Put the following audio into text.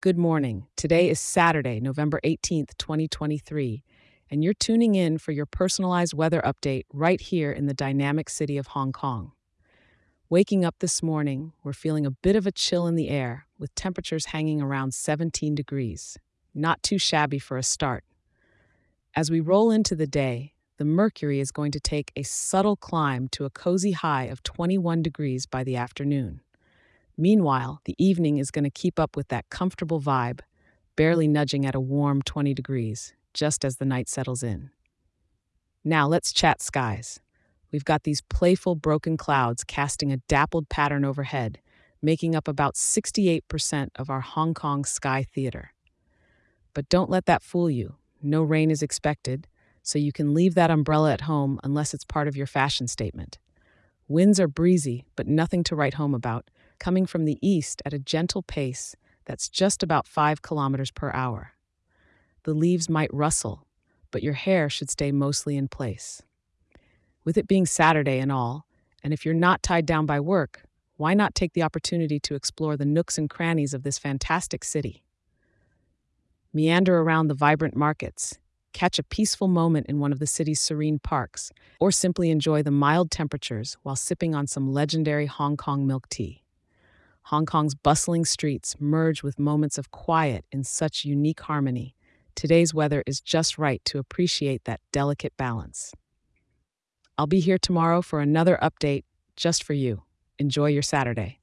Good morning. Today is Saturday, November 18th, 2023, and you're tuning in for your personalized weather update right here in the dynamic city of Hong Kong. Waking up this morning, we're feeling a bit of a chill in the air, with temperatures hanging around 17 degrees. Not too shabby for a start. As we roll into the day, the mercury is going to take a subtle climb to a cozy high of 21 degrees by the afternoon. Meanwhile, the evening is going to keep up with that comfortable vibe, barely nudging at a warm 20 degrees, just as the night settles in. Now let's chat skies. We've got these playful broken clouds casting a dappled pattern overhead, making up about 68% of our Hong Kong sky theater. But don't let that fool you. No rain is expected, so you can leave that umbrella at home unless it's part of your fashion statement. Winds are breezy, but nothing to write home about, coming from the east at a gentle pace that's just about 5 kilometers per hour. The leaves might rustle, but your hair should stay mostly in place. With it being Saturday and all, and if you're not tied down by work, why not take the opportunity to explore the nooks and crannies of this fantastic city? Meander around the vibrant markets, catch a peaceful moment in one of the city's serene parks, or simply enjoy the mild temperatures while sipping on some legendary Hong Kong milk tea. Hong Kong's bustling streets merge with moments of quiet in such unique harmony. Today's weather is just right to appreciate that delicate balance. I'll be here tomorrow for another update just for you. Enjoy your Saturday.